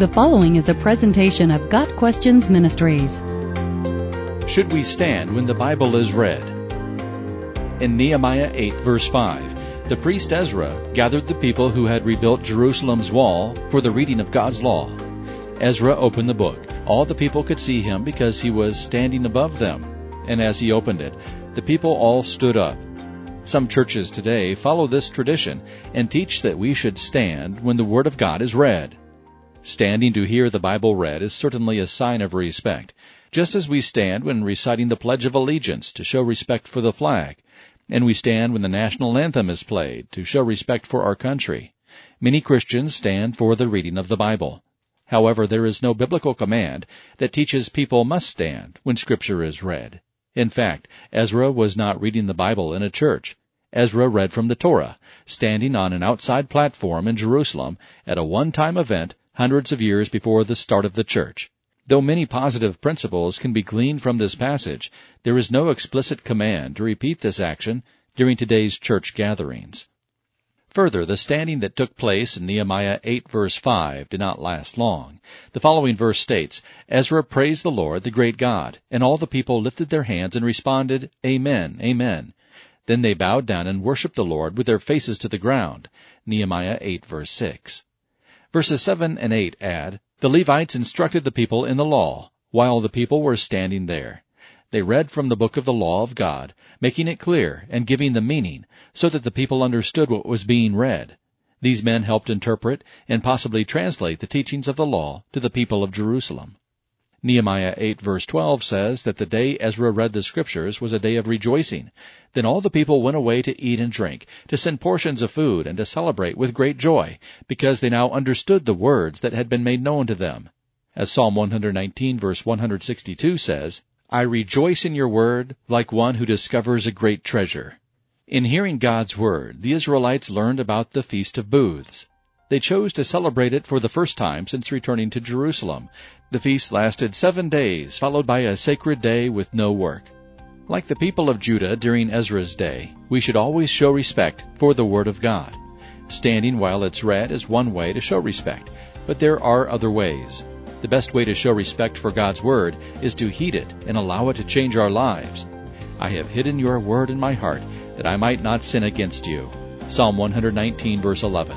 The following is a presentation of Got Questions Ministries. Should we stand when the Bible is read? In Nehemiah 8 verse 5, the priest Ezra gathered the people who had rebuilt Jerusalem's wall for the reading of God's law. Ezra opened the book. All the people could see him because he was standing above them. And as he opened it, the people all stood up. Some churches today follow this tradition and teach that we should stand when the Word of God is read. Standing to hear the Bible read is certainly a sign of respect, just as we stand when reciting the Pledge of Allegiance to show respect for the flag, and we stand when the national anthem is played to show respect for our country. Many Christians stand for the reading of the Bible. However, there is no biblical command that teaches people must stand when Scripture is read. In fact, Ezra was not reading the Bible in a church. Ezra read from the Torah, standing on an outside platform in Jerusalem at a one-time event hundreds of years before the start of the church. Though many positive principles can be gleaned from this passage, there is no explicit command to repeat this action during today's church gatherings. Further, the standing that took place in Nehemiah 8 verse 5 did not last long. The following verse states, Ezra praised the Lord, the great God, and all the people lifted their hands and responded, Amen, Amen. Then they bowed down and worshipped the Lord with their faces to the ground. Nehemiah 8 verse 6. Verses 7 and 8 add, The Levites instructed the people in the law, while the people were standing there. They read from the book of the law of God, making it clear and giving the meaning, so that the people understood what was being read. These men helped interpret and possibly translate the teachings of the law to the people of Jerusalem. Nehemiah 8 verse 12 says that the day Ezra read the scriptures was a day of rejoicing. Then all the people went away to eat and drink, to send portions of food, and to celebrate with great joy, because they now understood the words that had been made known to them. As Psalm 119 verse 162 says, I rejoice in your word like one who discovers a great treasure. In hearing God's word, the Israelites learned about the Feast of Booths. They chose to celebrate it for the first time since returning to Jerusalem. The feast lasted seven days, followed by a sacred day with no work. Like the people of Judah during Ezra's day, we should always show respect for the Word of God. Standing while it's read is one way to show respect, but there are other ways. The best way to show respect for God's Word is to heed it and allow it to change our lives. I have hidden your Word in my heart that I might not sin against you. Psalm 119 verse 11.